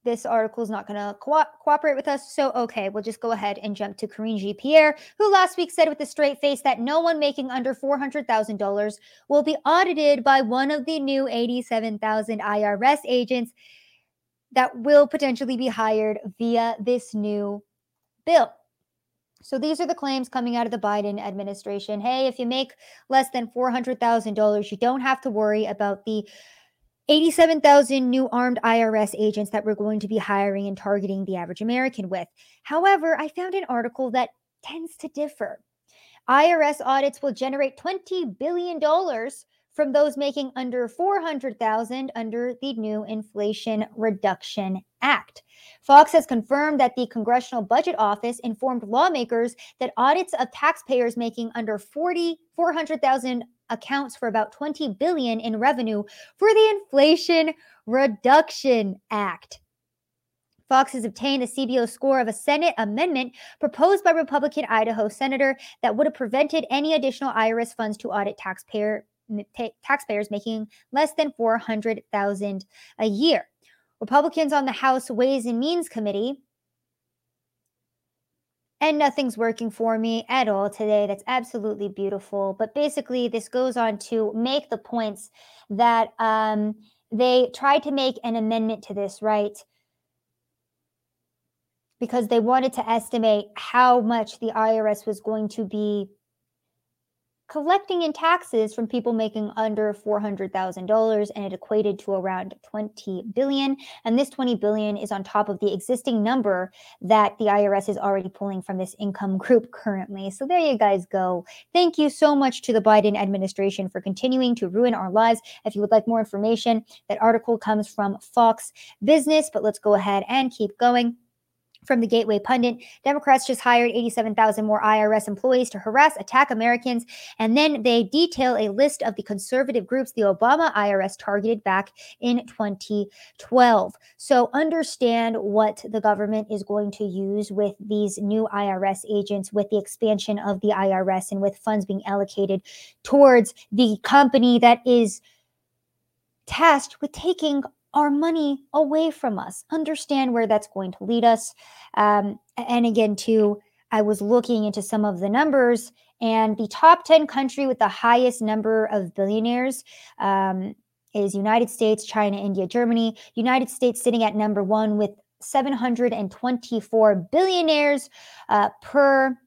This article is not going to co- cooperate with us. So, okay, we'll just go ahead and jump to Karine Jean-Pierre, who last week said with a straight face that no one making under $400,000 will be audited by one of the new 87,000 IRS agents that will potentially be hired via this new bill. So these are the claims coming out of the Biden administration. Hey, if you make less than $400,000, you don't have to worry about the 87,000 new armed IRS agents that we're going to be hiring and targeting the average American with. However, I found an article that tends to differ. IRS audits will generate $20 billion from those making under 400,000 under the new Inflation Reduction Act. Fox has confirmed that the Congressional Budget Office informed lawmakers that audits of taxpayers making under 40 400,000 accounts for about 20 billion in revenue for the Inflation Reduction Act. Fox has obtained a CBO score of a Senate amendment proposed by Republican Idaho Senator that would have prevented any additional IRS funds to audit taxpayer taxpayers making less than 400,000 a year. Republicans on the House Ways and Means Committee and nothing's working for me at all today. That's absolutely beautiful. But basically, this goes on to make the points that um, they tried to make an amendment to this, right? Because they wanted to estimate how much the IRS was going to be collecting in taxes from people making under $400,000 and it equated to around 20 billion and this 20 billion is on top of the existing number that the IRS is already pulling from this income <laughs> group currently. So there you guys go. Thank you so much to the Biden administration for continuing to ruin our lives. If you would like more information, that article comes from Fox Business, but let's go ahead and keep going from the Gateway Pundit. Democrats just hired 87,000 more IRS employees to harass, attack Americans. And then they detail a list of the conservative groups the Obama IRS targeted back in 2012. So understand what the government is going to use with these new IRS agents, with the expansion of the IRS, and with funds being allocated towards the company that is tasked with taking our money away from us. Understand where that's going to lead us. Um, and again, too, I was looking into some of the numbers, and the top 10 country with the highest number of billionaires um, is United States, China, India, Germany. United States sitting at number one with 724 billionaires uh, per.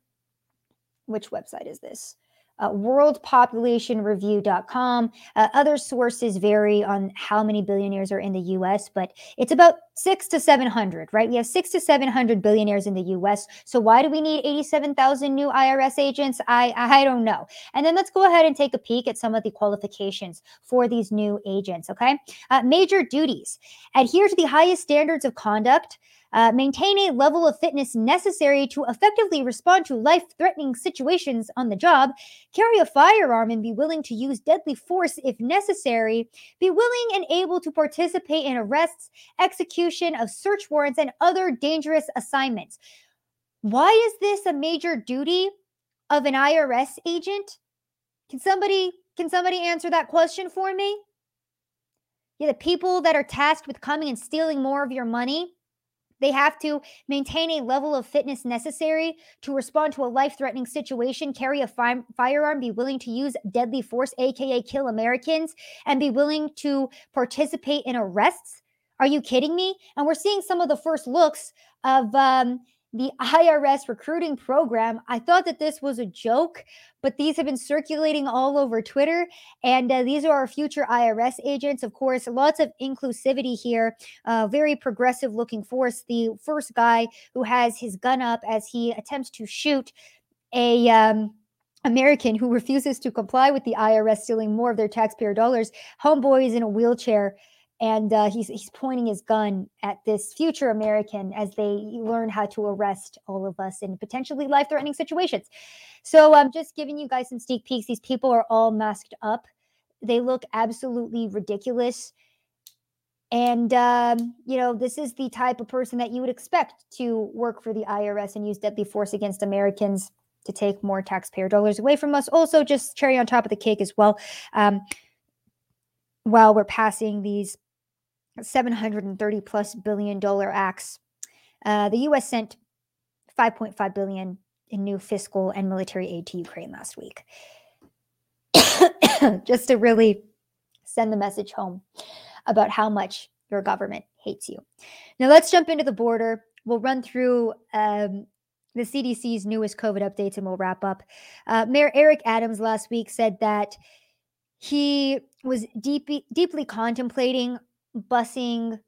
Which website is this? Uh, worldpopulationreview.com. Uh, other sources vary on how many billionaires are in the US, but it's about six to 700, right? We have six to 700 billionaires in the US. So why do we need 87,000 new IRS agents? I, I don't know. And then let's go ahead and take a peek at some of the qualifications for these new agents, okay? Uh, major duties adhere to the highest standards of conduct uh, maintain a level of fitness necessary to effectively respond to life threatening situations on the job, carry a firearm and be willing to use deadly force if necessary, be willing and able to participate in arrests, execution of search warrants, and other dangerous assignments. Why is this a major duty of an IRS agent? Can somebody can somebody answer that question for me? Yeah, the people that are tasked with coming and stealing more of your money, they have to maintain a level of fitness necessary to respond to a life threatening situation, carry a fi- firearm, be willing to use deadly force, AKA kill Americans, and be willing to participate in arrests. Are you kidding me? And we're seeing some of the first looks of um, the IRS recruiting program. I thought that this was a joke, but these have been circulating all over Twitter. And uh, these are our future IRS agents. Of course, lots of inclusivity here. Uh, very progressive looking force. The first guy who has his gun up as he attempts to shoot a. Um, American who refuses to comply with the IRS stealing more of their taxpayer dollars. Homeboy is in a wheelchair and uh, he's he's pointing his gun at this future American as they learn how to arrest all of us in potentially life-threatening situations. So I'm just giving you guys some sneak peeks. These people are all masked up. They look absolutely ridiculous. And, um, you know, this is the type of person that you would expect to work for the IRS and use deadly force against Americans to take more taxpayer dollars away from us. Also, just cherry on top of the cake as well. Um, while we're passing these 730 plus billion dollar acts. Uh, the U.S. sent 5.5 billion in new fiscal and military aid to Ukraine last week, <coughs> just to really send the message home about how much your government hates you. Now let's jump into the border. We'll run through um, the CDC's newest COVID updates and we'll wrap up. Uh, Mayor Eric Adams last week said that he was deep, deeply contemplating busing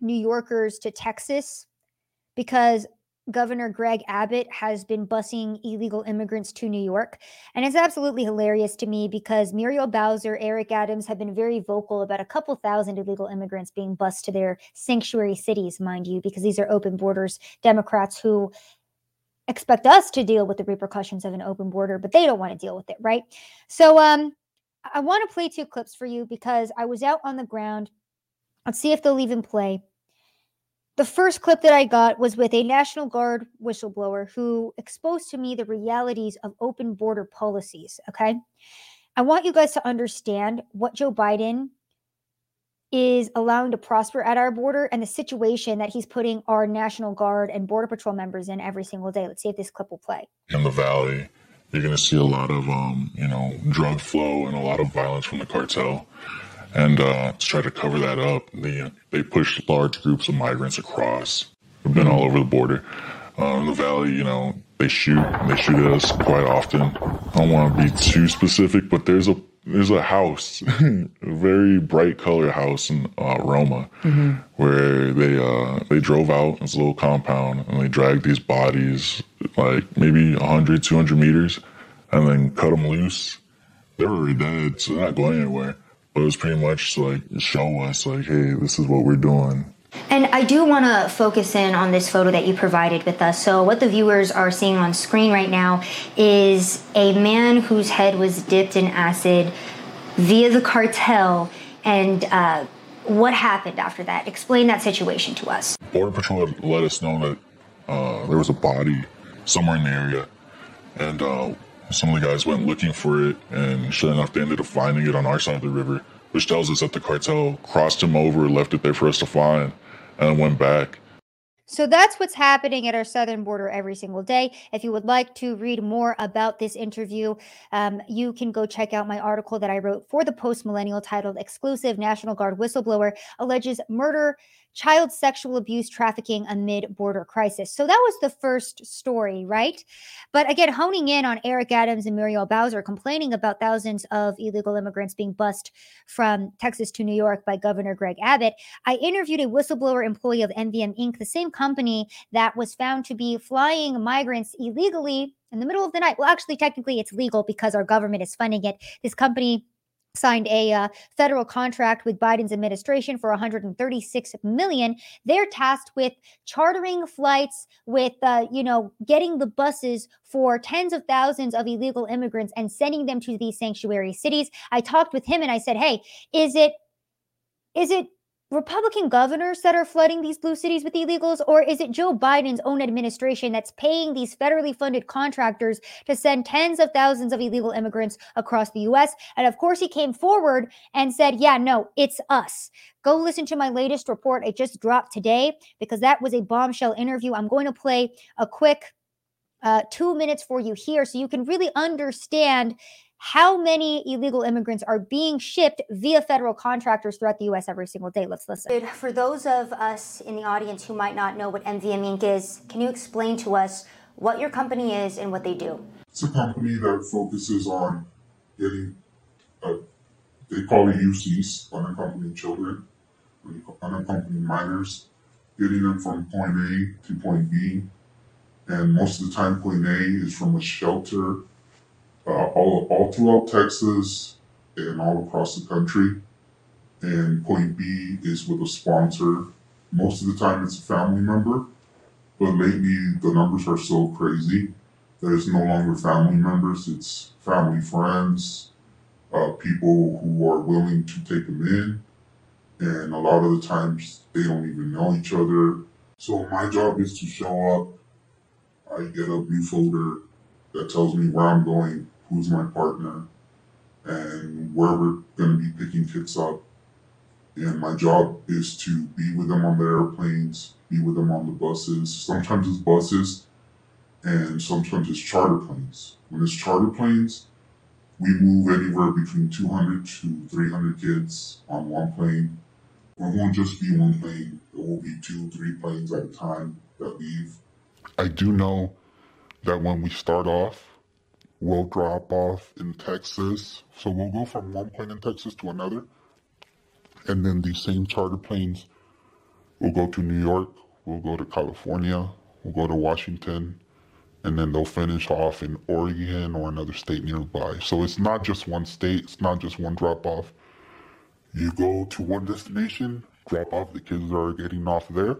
New Yorkers to Texas because Governor Greg Abbott has been busing illegal immigrants to New York. And it's absolutely hilarious to me because Muriel Bowser, Eric Adams have been very vocal about a couple thousand illegal immigrants being bused to their sanctuary cities, mind you, because these are open borders Democrats who expect us to deal with the repercussions of an open border, but they don't want to deal with it, right? So um I want to play two clips for you because I was out on the ground Let's see if they'll even play. The first clip that I got was with a National Guard whistleblower who exposed to me the realities of open border policies. Okay. I want you guys to understand what Joe Biden is allowing to prosper at our border and the situation that he's putting our National Guard and Border Patrol members in every single day. Let's see if this clip will play. In the Valley, you're going to see a lot of, um, you know, drug flow and a lot of violence from the cartel. And uh, to try to cover that up, they, they push large groups of migrants across. We've been all over the border. Uh, in the valley, you know, they shoot. They shoot at us quite often. I don't want to be too specific, but there's a there's a house, <laughs> a very bright color house in uh, Roma, mm-hmm. where they uh, they drove out this little compound and they dragged these bodies like maybe 100, 200 meters, and then cut them loose. They're already dead, so they're not going anywhere. But it was pretty much like show us like, hey, this is what we're doing. And I do want to focus in on this photo that you provided with us. So, what the viewers are seeing on screen right now is a man whose head was dipped in acid via the cartel. And uh, what happened after that? Explain that situation to us. Border Patrol let us know that uh, there was a body somewhere in the area. And uh, some of the guys went looking for it, and sure enough, they ended up finding it on our side of the river, which tells us that the cartel crossed him over, left it there for us to find, and went back. So that's what's happening at our southern border every single day. If you would like to read more about this interview, um, you can go check out my article that I wrote for the Post Millennial titled Exclusive National Guard Whistleblower Alleges Murder child sexual abuse trafficking amid border crisis. So that was the first story, right? But again, honing in on Eric Adams and Muriel Bowser complaining about thousands of illegal immigrants being bussed from Texas to New York by Governor Greg Abbott, I interviewed a whistleblower employee of MVM Inc., the same company that was found to be flying migrants illegally in the middle of the night. Well, actually, technically, it's legal because our government is funding it. This company signed a uh, federal contract with Biden's administration for 136 million. They're tasked with chartering flights, with uh, you know getting the buses for tens of thousands of illegal immigrants and sending them to these sanctuary cities. I talked with him and I said, "Hey, is it is it Republican governors that are flooding these blue cities with illegals, or is it Joe Biden's own administration that's paying these federally funded contractors to send tens of thousands of illegal immigrants across the US? And of course, he came forward and said, Yeah, no, it's us. Go listen to my latest report. It just dropped today because that was a bombshell interview. I'm going to play a quick uh, two minutes for you here so you can really understand how many illegal immigrants are being shipped via federal contractors throughout the U.S. every single day. Let's listen. For those of us in the audience who might not know what MVM Inc. is, can you explain to us what your company is and what they do? It's a company that focuses on getting, uh, they call it UCs, unaccompanied children, unaccompanied minors, getting them from point A to point B. And most of the time, point A is from a shelter uh, all, all throughout Texas and all across the country. And point B is with a sponsor. Most of the time it's a family member, but lately the numbers are so crazy that it's no longer family members, it's family friends, uh, people who are willing to take them in. And a lot of the times they don't even know each other. So my job is to show up. I get a blue folder that tells me where I'm going, who's my partner, and where we're going to be picking kids up. And my job is to be with them on the airplanes, be with them on the buses. Sometimes it's buses, and sometimes it's charter planes. When it's charter planes, we move anywhere between 200 to 300 kids on one plane. It won't just be one plane, it will be two, three planes at a time that leave. I do know that when we start off, we'll drop off in Texas. So we'll go from one plane in Texas to another. And then these same charter planes will go to New York, we'll go to California, we'll go to Washington, and then they'll finish off in Oregon or another state nearby. So it's not just one state, it's not just one drop off. You go to one destination, drop off the kids that are getting off there,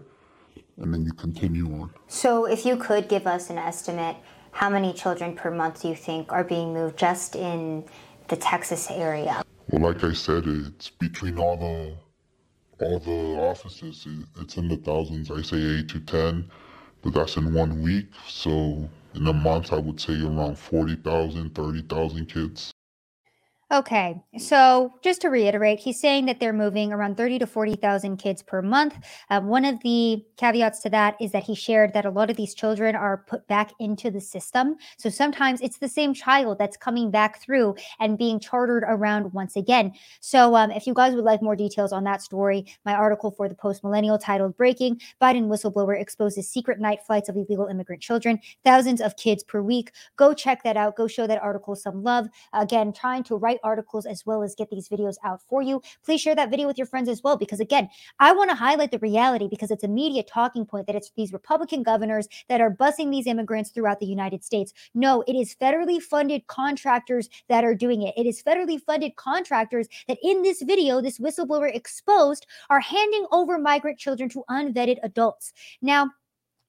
and then you continue on. So if you could give us an estimate, how many children per month do you think are being moved just in the Texas area? Well, like I said, it's between all the all the offices. It's in the thousands. I say eight to ten, but that's in one week. So in a month, I would say around 40,000, 30,000 kids. Okay, so just to reiterate, he's saying that they're moving around 30 to 40,000 kids per month. Um, one of the caveats to that is that he shared that a lot of these children are put back into the system. So sometimes it's the same child that's coming back through and being chartered around once again. So um, if you guys would like more details on that story, my article for the Post Millennial titled Breaking Biden Whistleblower Exposes Secret Night Flights of Illegal Immigrant Children, Thousands of Kids per Week. Go check that out. Go show that article some love. Again, trying to write articles as well as get these videos out for you. Please share that video with your friends as well, because again, I want to highlight the reality because it's a media talking point that it's these Republican governors that are busing these immigrants throughout the United States. No, it is federally funded contractors that are doing it. It is federally funded contractors that in this video, this whistleblower exposed are handing over migrant children to unvetted adults. Now,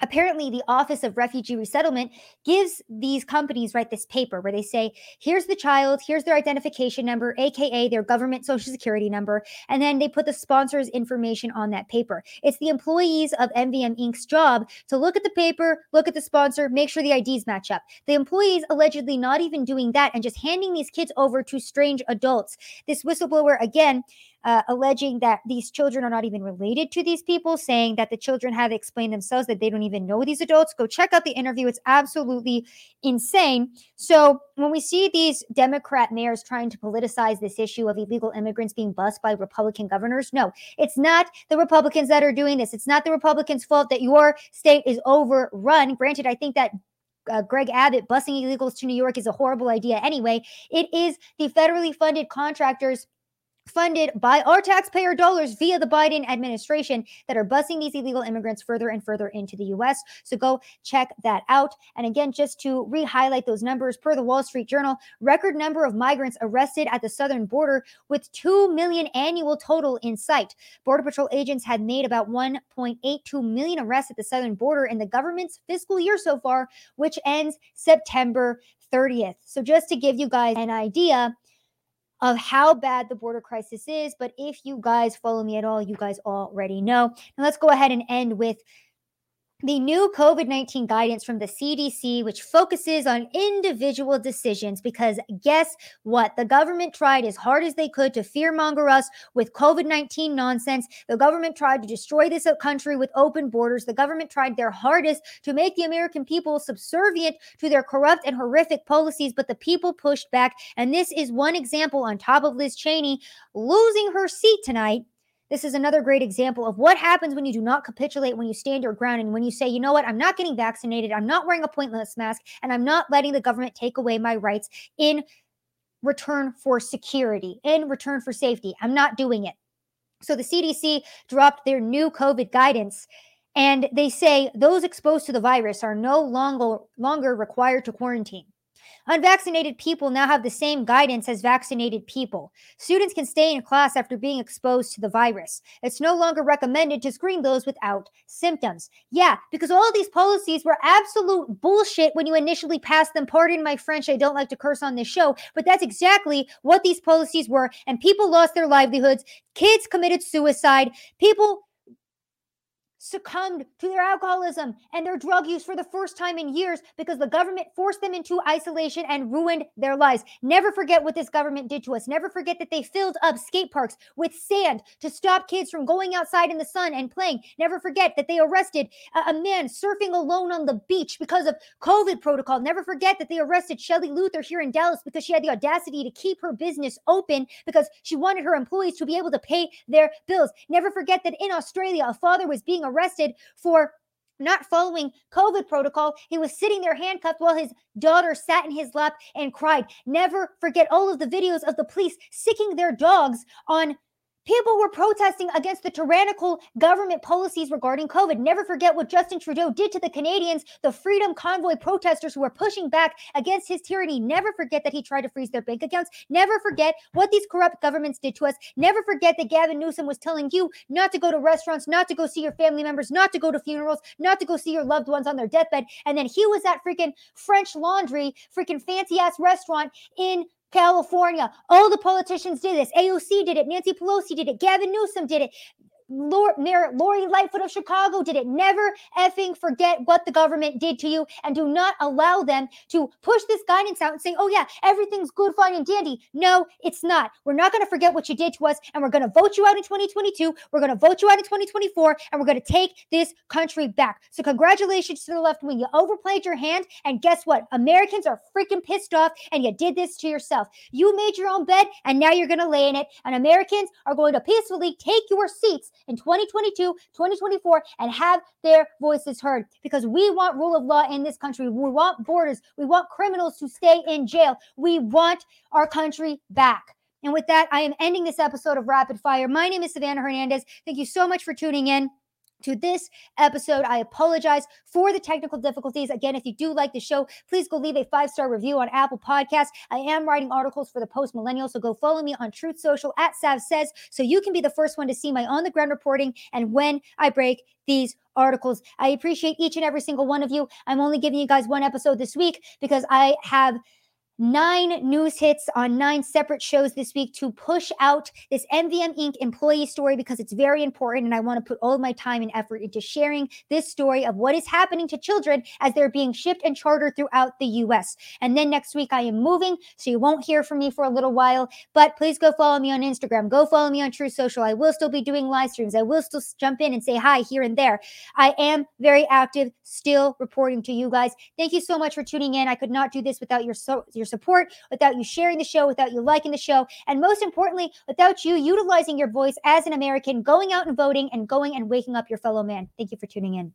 apparently the office of refugee resettlement gives these companies right this paper where they say here's the child here's their identification number aka their government social security number and then they put the sponsor's information on that paper. It's the employees of mvm inc.'s job to look at the paper look at the sponsor make sure the ids match up. The employees allegedly not even doing that and just handing these kids over to strange adults. This whistleblower again uh, alleging that these children are not even related to these people, saying that the children have explained themselves that they don't even know these adults. Go check out the interview. It's absolutely insane. So when we see these Democrat mayors trying to politicize this issue of illegal immigrants being bused by Republican governors, no, it's not the Republicans that are doing this. It's not the Republicans' fault that your state is overrun. Granted, I think that uh, Greg Abbott busing illegals to New York is a horrible idea anyway. It is the federally funded contractors funded by our taxpayer dollars via the Biden administration that are busing these illegal immigrants further and further into the US. So go check that out. And again, just to re-highlight those numbers per the Wall Street Journal, record number of migrants arrested at the southern border with 2 million annual total in sight. Border Patrol agents had made about 1.82 million arrests at the southern border in the government's fiscal year so far, which ends September 30th. So just to give you guys an idea, of how bad the border crisis is. But if you guys follow me at all, you guys already know. Now let's go ahead and end with the new COVID 19 guidance from the CDC, which focuses on individual decisions. Because guess what? The government tried as hard as they could to fearmonger us with COVID 19 nonsense. The government tried to destroy this uh, country with open borders. The government tried their hardest to make the American people subservient to their corrupt and horrific policies, but the people pushed back. And this is one example on top of Liz Cheney losing her seat tonight this is another great example of what happens when you do not capitulate, when you stand your ground, and when you say, you know what, I'm not getting vaccinated, I'm not wearing a pointless mask, and I'm not letting the government take away my rights in return for security, in return for safety. I'm not doing it. So the CDC dropped their new COVID guidance. And they say those exposed to the virus are no longer longer required to quarantine. Unvaccinated people now have the same guidance as vaccinated people. Students can stay in class after being exposed to the virus. It's no longer recommended to screen those without symptoms. Yeah, because all these policies were absolute bullshit when you initially passed them. Pardon my French, I don't like to curse on this show, but that's exactly what these policies were. And people lost their livelihoods. Kids committed suicide. People succumbed to their alcoholism and their drug use for the first time in years because the government forced them into isolation and ruined their lives. Never forget what this government did to us. Never forget that they filled up skate parks with sand to stop kids from going outside in the sun and playing. Never forget that they arrested a, a man surfing alone on the beach because of COVID protocol. Never forget that they arrested Shelley Luther here in Dallas because she had the audacity to keep her business open because she wanted her employees to be able to pay their bills. Never forget that in Australia, a father was being arrested arrested for not following COVID protocol. He was sitting there handcuffed while his daughter sat in his lap and cried. Never forget all of the videos of the police sicking their dogs on People were protesting against the tyrannical government policies regarding COVID. Never forget what Justin Trudeau did to the Canadians, the Freedom Convoy protesters who were pushing back against his tyranny. Never forget that he tried to freeze their bank accounts. Never forget what these corrupt governments did to us. Never forget that Gavin Newsom was telling you not to go to restaurants, not to go see your family members, not to go to funerals, not to go see your loved ones on their deathbed. And then he was at freaking French Laundry, freaking fancy ass restaurant in California. All the politicians did this. AOC did it. Nancy Pelosi did it. Gavin Newsom did it. Lori Lightfoot of Chicago did it. Never effing forget what the government did to you and do not allow them to push this guidance out and say, oh, yeah, everything's good, fine, and dandy. No, it's not. We're not going to forget what you did to us and we're going to vote you out in 2022. We're going to vote you out in 2024 and we're going to take this country back. So, congratulations to the left wing. You overplayed your hand. And guess what? Americans are freaking pissed off and you did this to yourself. You made your own bed and now you're going to lay in it. And Americans are going to peacefully take your seats in 2022, 2024, and have their voices heard because we want rule of law in this country. We want borders. We want criminals to stay in jail. We want our country back. And with that, I am ending this episode of Rapid Fire. My name is Savannah Hernandez. Thank you so much for tuning in to this episode. I apologize for the technical difficulties. Again, if you do like the show, please go leave a five star review on Apple Podcasts. I am writing articles for the Post Millennial, so go follow me on Truth Social at Sav Says so you can be the first one to see my on the ground reporting and when I break these articles. I appreciate each and every single one of you. I'm only giving you guys one episode this week because I have nine news hits on nine separate shows this week to push out this MVM Inc. employee story because it's very important. And I want to put all of my time and effort into sharing this story of what is happening to children as they're being shipped and chartered throughout the US. And then next week, I am moving, so you won't hear from me for a little while. But please go follow me on Instagram. Go follow me on Truth Social. I will still be doing live streams. I will still jump in and say hi here and there. I am very active, still reporting to you guys. Thank you so much for tuning in. I could not do this without your so- your support, without you sharing the show, without you liking the show, and most importantly, without you utilizing your voice as an American, going out and voting and going and waking up your fellow man. Thank you for tuning in.